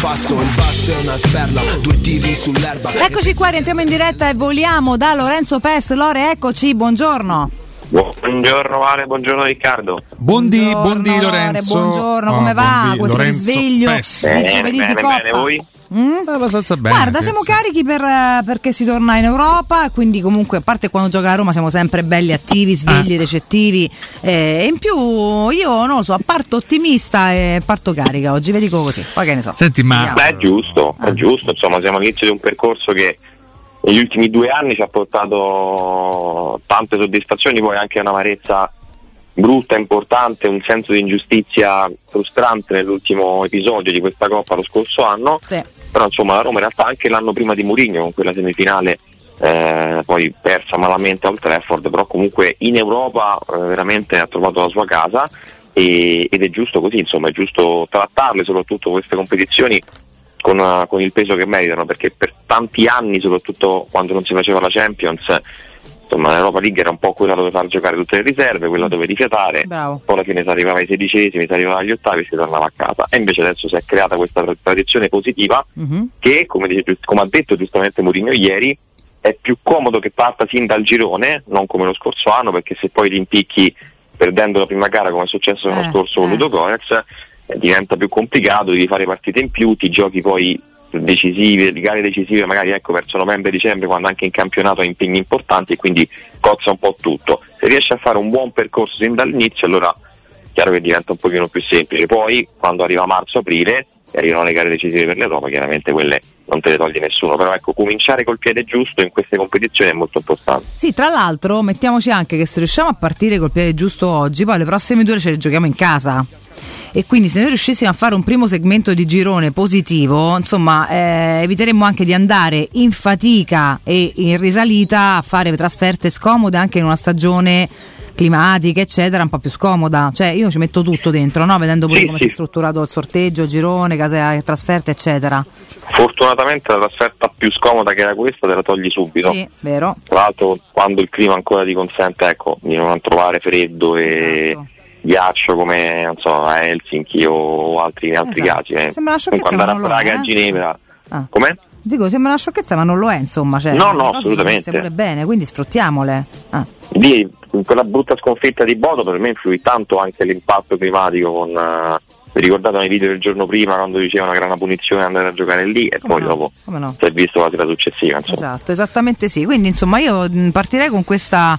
passo Il basso è una sperla, due tiri sull'erba Eccoci qua, rientriamo in diretta e voliamo da Lorenzo Pes. Lore, eccoci, buongiorno. Buongiorno Vale, buongiorno Riccardo. Buondì, Buongiorno, buondì Lore, Lorenzo. buongiorno, Oh, come va buondì, questo Lorenzo risveglio Pes. di Bene, giovedì bene, di Coppa? bene, voi? Mm? Abbastanza bene. Guarda, siamo sì. carichi per, eh, perché si torna in Europa, quindi comunque a parte quando gioca a Roma siamo sempre belli attivi, svegli, Ah. recettivi eh, e in più io non lo so, parto ottimista e parto carica oggi, ve dico così, poi che ne so. Senti, ma. Beh, è giusto, Ah. è giusto, insomma, siamo all'inizio di un percorso che negli ultimi due anni ci ha portato tante soddisfazioni, poi anche un'amarezza brutta, importante, un senso di ingiustizia frustrante nell'ultimo episodio di questa Coppa lo scorso anno, Sì. però insomma la Roma in realtà anche l'anno prima di Mourinho con quella semifinale eh, poi persa malamente al Trafford, però comunque in Europa eh, veramente ha trovato la sua casa e- ed è giusto così, insomma è giusto trattarle soprattutto queste competizioni con, eh, con il peso che meritano perché per tanti anni, soprattutto quando non si faceva la Champions, insomma l'Europa League era un po' quella dove far giocare tutte le riserve, quella dove rifiatare, Bravo. poi alla fine si arrivava ai sedicesimi, si arrivava agli ottavi e si tornava a casa. E invece adesso si è creata questa tra- tradizione positiva Mhm. che, come, dice come ha detto giustamente Mourinho ieri, è più comodo che parta sin dal girone, non come lo scorso anno, perché se poi ti impicchi perdendo la prima gara come è successo l'anno Eh, scorso con eh. Ludo Goretz, eh, diventa più complicato, devi fare partite in più, ti giochi poi decisive, le gare decisive magari ecco verso novembre-dicembre quando anche in campionato hai impegni importanti e quindi cozza un po' tutto. Se riesci a fare un buon percorso sin dall'inizio allora chiaro che diventa un pochino più semplice. Poi quando arriva marzo-aprile e arrivano le gare decisive per l'Europa, chiaramente quelle non te le toglie nessuno, però ecco cominciare col piede giusto in queste competizioni è molto importante. Sì, tra l'altro mettiamoci anche che se riusciamo a partire col piede giusto oggi, poi le prossime due ce le giochiamo in casa. E quindi se noi riuscissimo a fare un primo segmento di girone positivo, insomma, eh, eviteremmo anche di andare in fatica e in risalita a fare trasferte scomode anche in una stagione climatica, eccetera, un po' più scomoda. Cioè, io ci metto tutto dentro, no? Vedendo pure Sì, come sì. si è strutturato il sorteggio, girone, case trasferte, eccetera. Fortunatamente la trasferta più scomoda che era questa te la togli subito. Sì, vero. Tra l'altro quando il clima ancora ti consente ecco, di non trovare freddo e Esatto. Ghiaccio come non so, a Helsinki o altri, altri Esatto. casi. eh. Sembra una sciocchezza, Comunque andare ma a Praga, a eh. Ginevra. Ah. Com'è? Dico, sembra una sciocchezza, ma non lo è, insomma. Cioè, No, no, assolutamente. pure bene, quindi sfruttiamole. Ah. Lì, quella brutta sconfitta di Bodo per me influì tanto anche l'impatto climatico con, eh, vi ricordate nei video del giorno prima quando era una punizione andare a giocare lì e Come poi no, dopo no. si è visto la sera successiva. Insomma. Esatto, esattamente sì. Quindi insomma io mh, partirei con questa,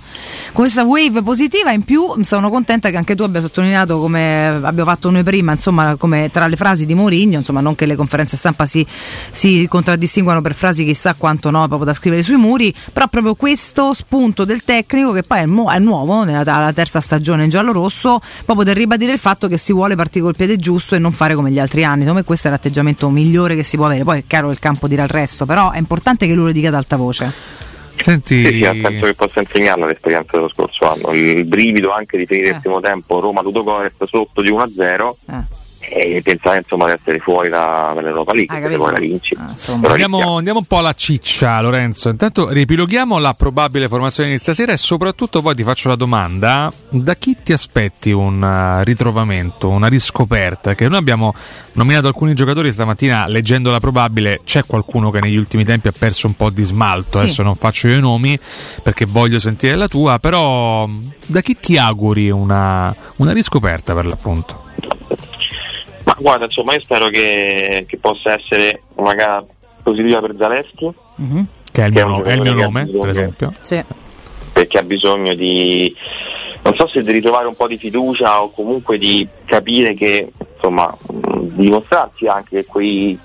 con questa wave positiva. In più sono contenta che anche tu abbia sottolineato come abbiamo fatto noi prima, insomma, come tra le frasi di Mourinho, insomma, non che le conferenze stampa si, si contraddistinguano per frasi chissà quanto no, proprio da scrivere sui muri, però proprio questo spunto del tecnico che poi è, mu- è nuovo nella alla terza stagione in giallo-rosso, proprio del ribadire il fatto che si vuole partire col piede giusto e non fare come gli altri anni. Secondo me questo è l'atteggiamento migliore che si può avere. Poi è chiaro che il campo dirà il resto, però è importante che lui lo dica ad alta voce. Senti, Sì, sì, penso che possa insegnarla l'esperienza dello scorso anno. Il brivido anche di finire Eh. il primo tempo Roma Ludogorets sotto di 1-0 Eh. E pensare insomma di essere fuori da- dall'Europa League, Hai se capito? poi la vinci. Ah. Però Andiamo, andiamo un po' alla ciccia, Lorenzo. Intanto riepiloghiamo la probabile formazione di stasera e soprattutto poi ti faccio la domanda: da chi ti aspetti un eh, ritrovamento, una riscoperta? Che noi abbiamo nominato alcuni giocatori stamattina leggendo la probabile, c'è qualcuno che negli ultimi tempi ha perso un po' di smalto, Sì. adesso non faccio io i nomi perché voglio sentire la tua, però da chi ti auguri una, una riscoperta per l'appunto? Ma guarda, insomma, io spero che, che possa essere una gara positiva per Zaleschi, Mhm. Che è il mio, un no- è il mio nome, bisogno. per esempio. Sì. perché ha bisogno di non so se di ritrovare un po' di fiducia o comunque di capire che insomma di dimostrarsi anche che quei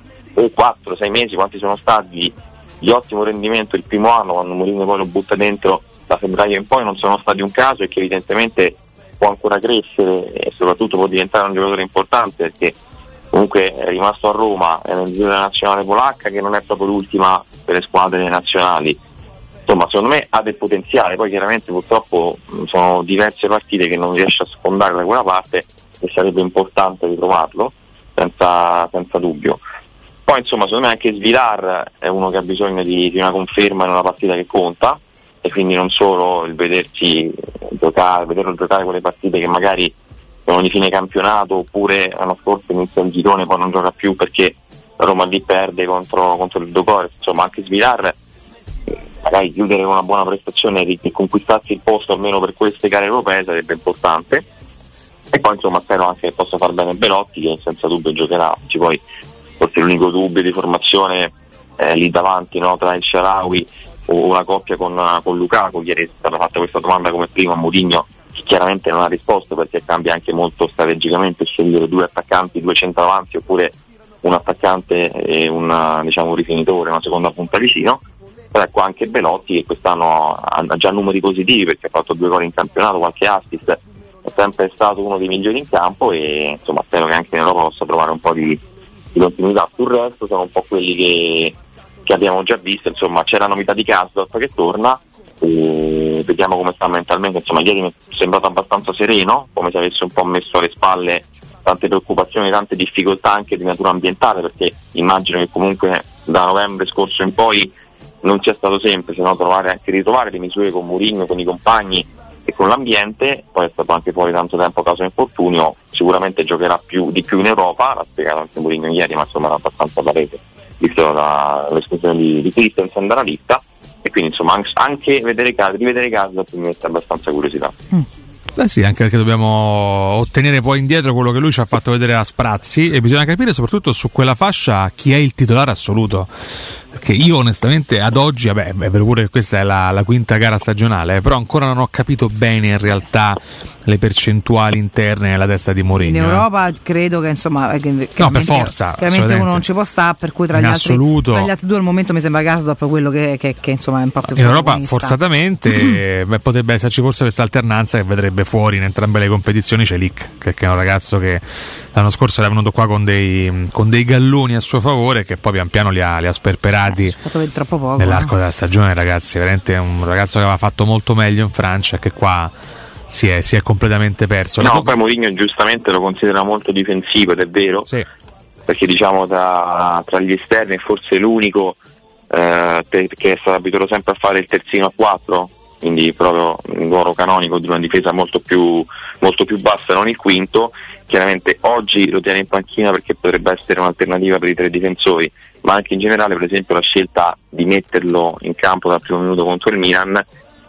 4 6 mesi quanti sono stati di ottimo rendimento il primo anno quando Mourinho poi lo butta dentro da febbraio in poi non sono stati un caso e che evidentemente può ancora crescere e soprattutto può diventare un giocatore importante perché comunque è rimasto a Roma è nel giro della nazionale polacca che non è proprio l'ultima per le squadre nazionali insomma secondo me ha del potenziale, poi chiaramente purtroppo sono diverse partite che non riesce a sfondare da quella parte e sarebbe importante ritrovarlo, senza, senza dubbio. Poi insomma secondo me anche Svilar è uno che ha bisogno di, di una conferma in una partita che conta e quindi non solo il vedersi giocare, vederlo giocare quelle partite che magari sono di fine campionato oppure l'anno scorso inizia il girone poi non gioca più perché la Roma lì perde contro, contro il Docore, insomma anche Svilar magari chiudere con una buona prestazione e conquistarsi il posto almeno per queste gare europee sarebbe importante. E poi insomma spero anche che possa far bene Belotti che senza dubbio giocherà. Poi forse l'unico dubbio di formazione eh, lì davanti no, tra il Sharawi o la coppia con, con Lukaku ieri è stata fatta questa domanda come prima a Mourinho che chiaramente non ha risposto perché cambia anche molto strategicamente scegliere due attaccanti, due centravanti oppure un attaccante e un, diciamo, un rifinitore, una seconda punta vicino però ecco anche Belotti che quest'anno ha già numeri positivi perché ha fatto due gol in campionato, qualche assist, è sempre stato uno dei migliori in campo e insomma spero che anche in Europa possa trovare un po' di, di continuità. Sul resto sono un po' quelli che, che abbiamo già visto, insomma c'è la novità di Kasdorp che torna vediamo come sta mentalmente, insomma ieri mi è sembrato abbastanza sereno, come se avesse un po' messo alle spalle tante preoccupazioni, tante difficoltà anche di natura ambientale perché immagino che comunque da novembre scorso in poi non sia stato semplice no? trovare anche ritrovare le misure con Mourinho, con i compagni e con l'ambiente, poi è stato anche fuori tanto tempo a causa infortunio, sicuramente giocherà più, di più in Europa, l'ha spiegato anche Mourinho ieri, ma insomma era abbastanza parete, visto la- l'esclusione di, di Christensen dalla lista, e quindi insomma anche, vedere rivedere caso mi mette abbastanza curiosità. Beh sì, anche perché dobbiamo ottenere poi indietro quello che lui ci ha fatto vedere a sprazzi e bisogna capire soprattutto su quella fascia chi è il titolare assoluto. Perché io onestamente ad oggi, vabbè, è vero pure che questa è la, la quinta gara stagionale, eh, però ancora non ho capito bene in realtà le percentuali interne nella testa di Mourinho. In. Europa credo che insomma eh, che- chiaramente- forza, chiaramente uno non ci può stare per cui tra gli, altri, tra gli altri due al momento mi sembra Gasdorp quello che, che- che, insomma è un po' più In Europa forzatamente eh, beh, potrebbe esserci forse questa alternanza che vedrebbe fuori in entrambe le competizioni Celic, che è un ragazzo che l'anno scorso era venuto qua con dei, con dei galloni a suo favore che poi pian piano li ha, li ha sperperati Eh, poco nell'arco eh. della stagione ragazzi, veramente un ragazzo che aveva fatto molto meglio in Francia che qua si è, si è completamente perso. No, poi Mourinho giustamente lo considera molto difensivo ed è vero, Sì. perché diciamo tra, tra gli esterni è forse l'unico eh, perché è stato abituato sempre a fare il terzino a 4 quindi proprio un ruolo canonico di una difesa molto più, molto più bassa non il quinto chiaramente oggi lo tiene in panchina perché potrebbe essere un'alternativa per i tre difensori ma anche in generale per esempio la scelta di metterlo in campo dal primo minuto contro il Milan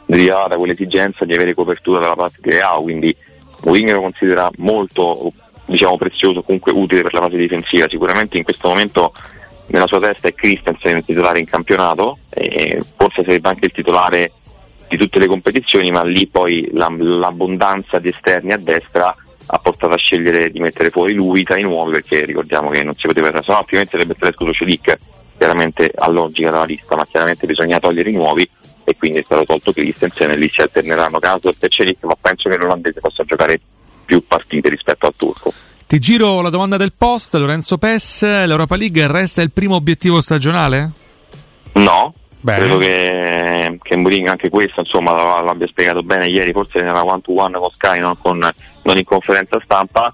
derivava da quell'esigenza di avere copertura dalla parte di Reao quindi Mourinho lo considera molto diciamo prezioso, comunque utile per la fase difensiva. Sicuramente in questo momento nella sua testa è Christensen il titolare in campionato, e forse sarebbe anche il titolare di tutte le competizioni, ma lì poi la, l'abbondanza di esterni a destra ha portato a scegliere di mettere fuori lui tra i nuovi perché ricordiamo che non si poteva se no altrimenti sarebbe stato Celic chiaramente a logica dalla lista ma chiaramente bisogna togliere i nuovi e quindi è stato tolto Christensen e lì si alterneranno Caso e Celic ma penso che l'olandese possa giocare più partite rispetto al turco ti giro la domanda del post, Lorenzo Pes, l'Europa League resta il primo obiettivo stagionale? No, Bene. credo che, che Mourinho anche questo insomma l'abbia spiegato bene ieri, forse nella one to one con Sky, non, con, non in conferenza stampa.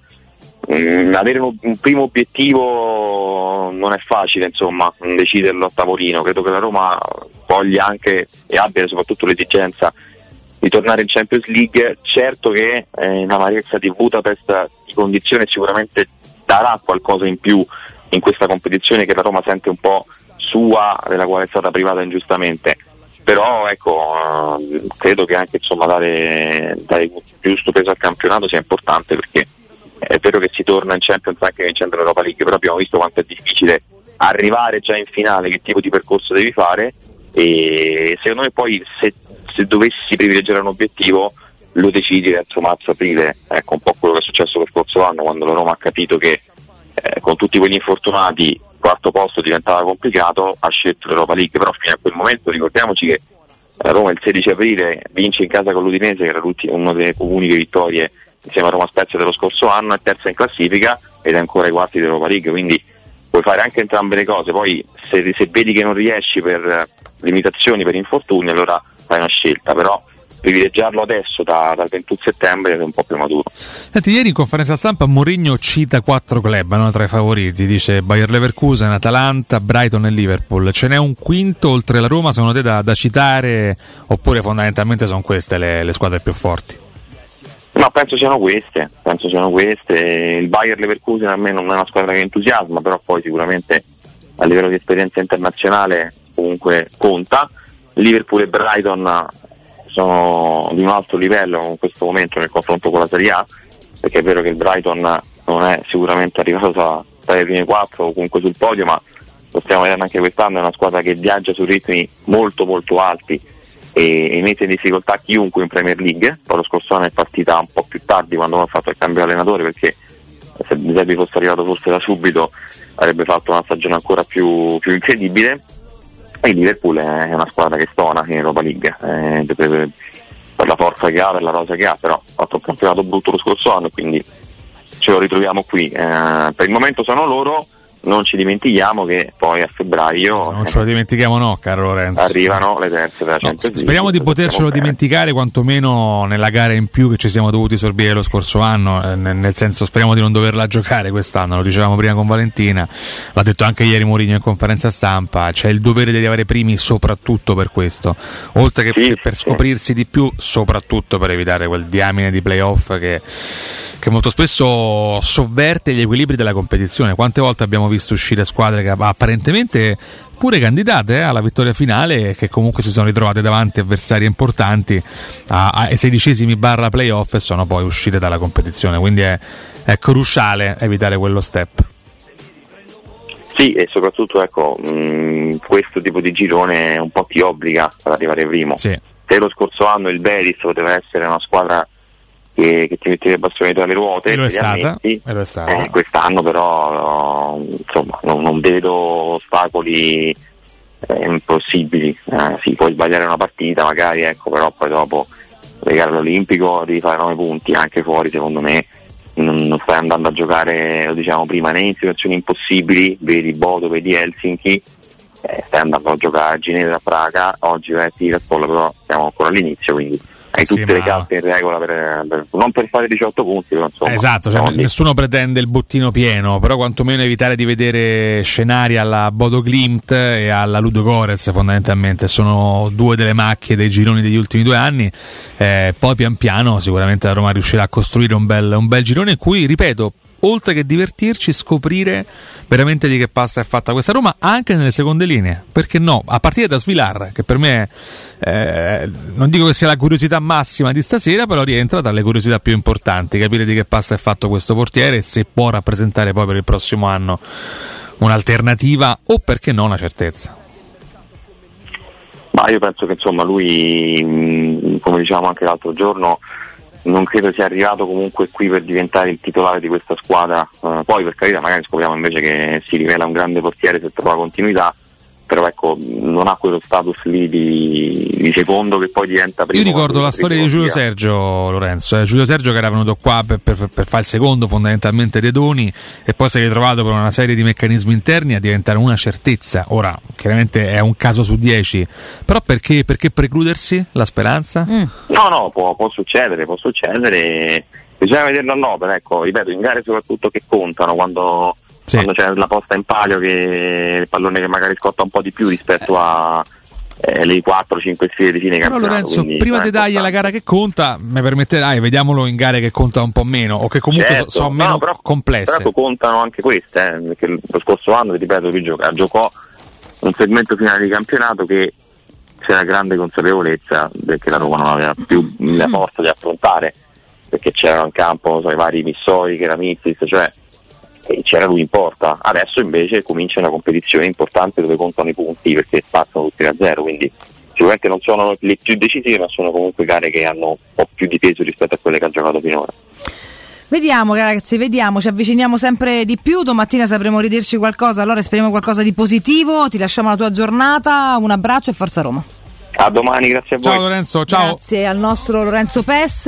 Mm, avere un, un, primo obiettivo non è facile, insomma, deciderlo a tavolino. Credo che la Roma voglia anche e abbia soprattutto l'esigenza di tornare in Champions League. Certo che eh, l'amarezza di Budapest di condizione sicuramente darà qualcosa in più in questa competizione che la Roma sente un po' sua, della quale è stata privata ingiustamente. Però ecco, eh, credo che anche insomma, dare, dare giusto peso al campionato sia importante perché è vero che si torna in Champions anche vincendo l'Europa League, però abbiamo visto quanto è difficile arrivare già in finale, che tipo di percorso devi fare e secondo me poi se, se dovessi privilegiare un obiettivo lo decidi verso marzo-aprile, ecco un po' quello che è successo lo scorso anno quando la Roma ha capito che eh, con tutti quegli infortunati quarto posto diventava complicato, ha scelto l'Europa League, però fino a quel momento ricordiamoci che la Roma il 16 aprile vince in casa con l'Udinese, che era una delle uniche vittorie insieme a Roma Spezia dello scorso anno, è terza in classifica ed è ancora ai quarti dell'Europa League, quindi puoi fare anche entrambe le cose, poi se, se vedi che non riesci per limitazioni, per infortuni, allora fai una scelta, però privilegiarlo adesso da, dal 21 settembre è un po' prematuro. Senti, ieri in conferenza stampa Mourinho cita quattro club no, tra i favoriti, dice Bayer Leverkusen, Atalanta, Brighton e Liverpool. Ce n'è un quinto oltre la Roma secondo te da, da citare oppure fondamentalmente sono queste le, le squadre più forti? No, penso siano queste, penso siano queste. Il Bayer Leverkusen a me non è una squadra che entusiasma, però poi sicuramente a livello di esperienza internazionale comunque conta. Liverpool e Brighton sono di un alto livello in questo momento nel confronto con la Serie A, perché è vero che il Brighton non è sicuramente arrivato tra, le prime quattro o comunque sul podio, ma lo stiamo vedendo anche quest'anno, è una squadra che viaggia su ritmi molto molto alti e, e mette in difficoltà chiunque in Premier League. Poi lo scorso anno è partita un po' più tardi quando ha fatto il cambio allenatore perché se Bisebi fosse arrivato forse da subito avrebbe fatto una stagione ancora più, più incredibile e il Liverpool è una squadra che stona in Europa League eh, per, per, la forza che ha, per la rosa che ha, però ha fatto un campionato brutto lo scorso anno quindi ce lo ritroviamo qui. Eh, per il momento sono loro, non ci dimentichiamo che poi a febbraio non ce lo dimentichiamo no caro Lorenzo arrivano le terze della no, Champions speriamo di potercelo dimenticare quantomeno nella gara in più che ci siamo dovuti sorbire lo scorso anno eh, nel senso speriamo di non doverla giocare quest'anno lo dicevamo prima con Valentina l'ha detto anche ieri Mourinho in conferenza stampa c'è il dovere di arrivare primi soprattutto per questo oltre che sì, per scoprirsi sì. di più soprattutto per evitare quel diamine di playoff che che molto spesso sovverte gli equilibri della competizione. Quante volte abbiamo visto uscire squadre che apparentemente pure candidate eh, alla vittoria finale che comunque si sono ritrovate davanti avversari importanti ai sedicesimi barra playoff e sono poi uscite dalla competizione. Quindi è, è cruciale evitare quello step. Sì, e soprattutto ecco, mh, mm, questo tipo di girone un po' ti obbliga ad arrivare primo. Sì. Se lo scorso anno il Betis poteva essere una squadra che, che ti metteva il bastone tra le ruote. E lo è stata. e lo è stata. Eh, quest'anno però no, insomma, non, non, vedo ostacoli eh, impossibili. Eh, sì, puoi sbagliare una partita magari, ecco, però poi dopo legare all'Olimpico devi fare 9 punti anche fuori secondo me. Non, non stai andando a giocare, lo diciamo prima, né in situazioni impossibili, vedi Bodo, vedi Helsinki, eh, stai andando a giocare a Ginevra, a Praga, oggi vai a Tiraspol, però siamo ancora all'inizio, quindi hai tutte sì, le carte in regola per, per, non per fare 18 punti però, insomma, esatto cioè, nessuno pretende il bottino pieno però quantomeno evitare di vedere scenari alla Bodo Glimt e alla Ludo Gorez fondamentalmente. Sono due delle macchie dei gironi degli ultimi due anni. Eh, poi pian piano sicuramente la Roma riuscirà a costruire un bel, un bel girone in cui ripeto oltre che divertirci, scoprire veramente di che pasta è fatta questa Roma anche nelle seconde linee. Perché no? A partire da Svilar, che per me eh, non dico che sia la curiosità massima di stasera, però rientra tra le curiosità più importanti, capire di che pasta è fatto questo portiere e se può rappresentare poi per il prossimo anno un'alternativa o perché no una certezza. Ma io penso che insomma lui, come diciamo anche l'altro giorno, non credo sia arrivato comunque qui per diventare il titolare di questa squadra. Uh, poi per carità magari scopriamo invece che si rivela un grande portiere se trova continuità, però ecco, non ha quello status lì di, di secondo che poi diventa primo. Io ricordo la storia di Giulio Sergio Lorenzo, eh. Giulio Sergio che era venuto qua per, per, per, fare il secondo fondamentalmente dei doni e poi si è ritrovato per una serie di meccanismi interni a diventare una certezza. Ora, chiaramente è un caso su dieci, però perché, perché precludersi la speranza? Mm. No, no, può, può succedere, può succedere. Bisogna vederlo all'opera, ecco, ripeto, in gare soprattutto che contano quando sì. quando c'è la posta in palio che il pallone che magari scotta un po' di più rispetto a eh, le 4-5 sfide di fine Però Lorenzo, prima di dargli la gara che conta, mi permetterai, vediamolo in gare che conta un po' meno o che comunque certo, sono meno no, però, complesse. Però contano anche queste, eh, perché lo scorso anno, ripeto, lui gioca, giocò un segmento finale di campionato che c'era grande consapevolezza che la Roma non aveva più la forza di affrontare perché c'erano in campo so, i vari Missori, Keramitis, cioè e c'era lui in porta. Adesso invece comincia una competizione importante dove contano i punti perché passano tutti a zero, quindi sicuramente non sono le più decisive, ma sono comunque gare che hanno un po' più di peso rispetto a quelle che ha giocato finora. Vediamo ragazzi, vediamo, ci avviciniamo sempre di più, domattina sapremo ridirci qualcosa, allora speriamo qualcosa di positivo, ti lasciamo la tua giornata, un abbraccio e forza Roma. A domani, grazie a voi. Ciao Lorenzo, ciao. Grazie al nostro Lorenzo Pesse.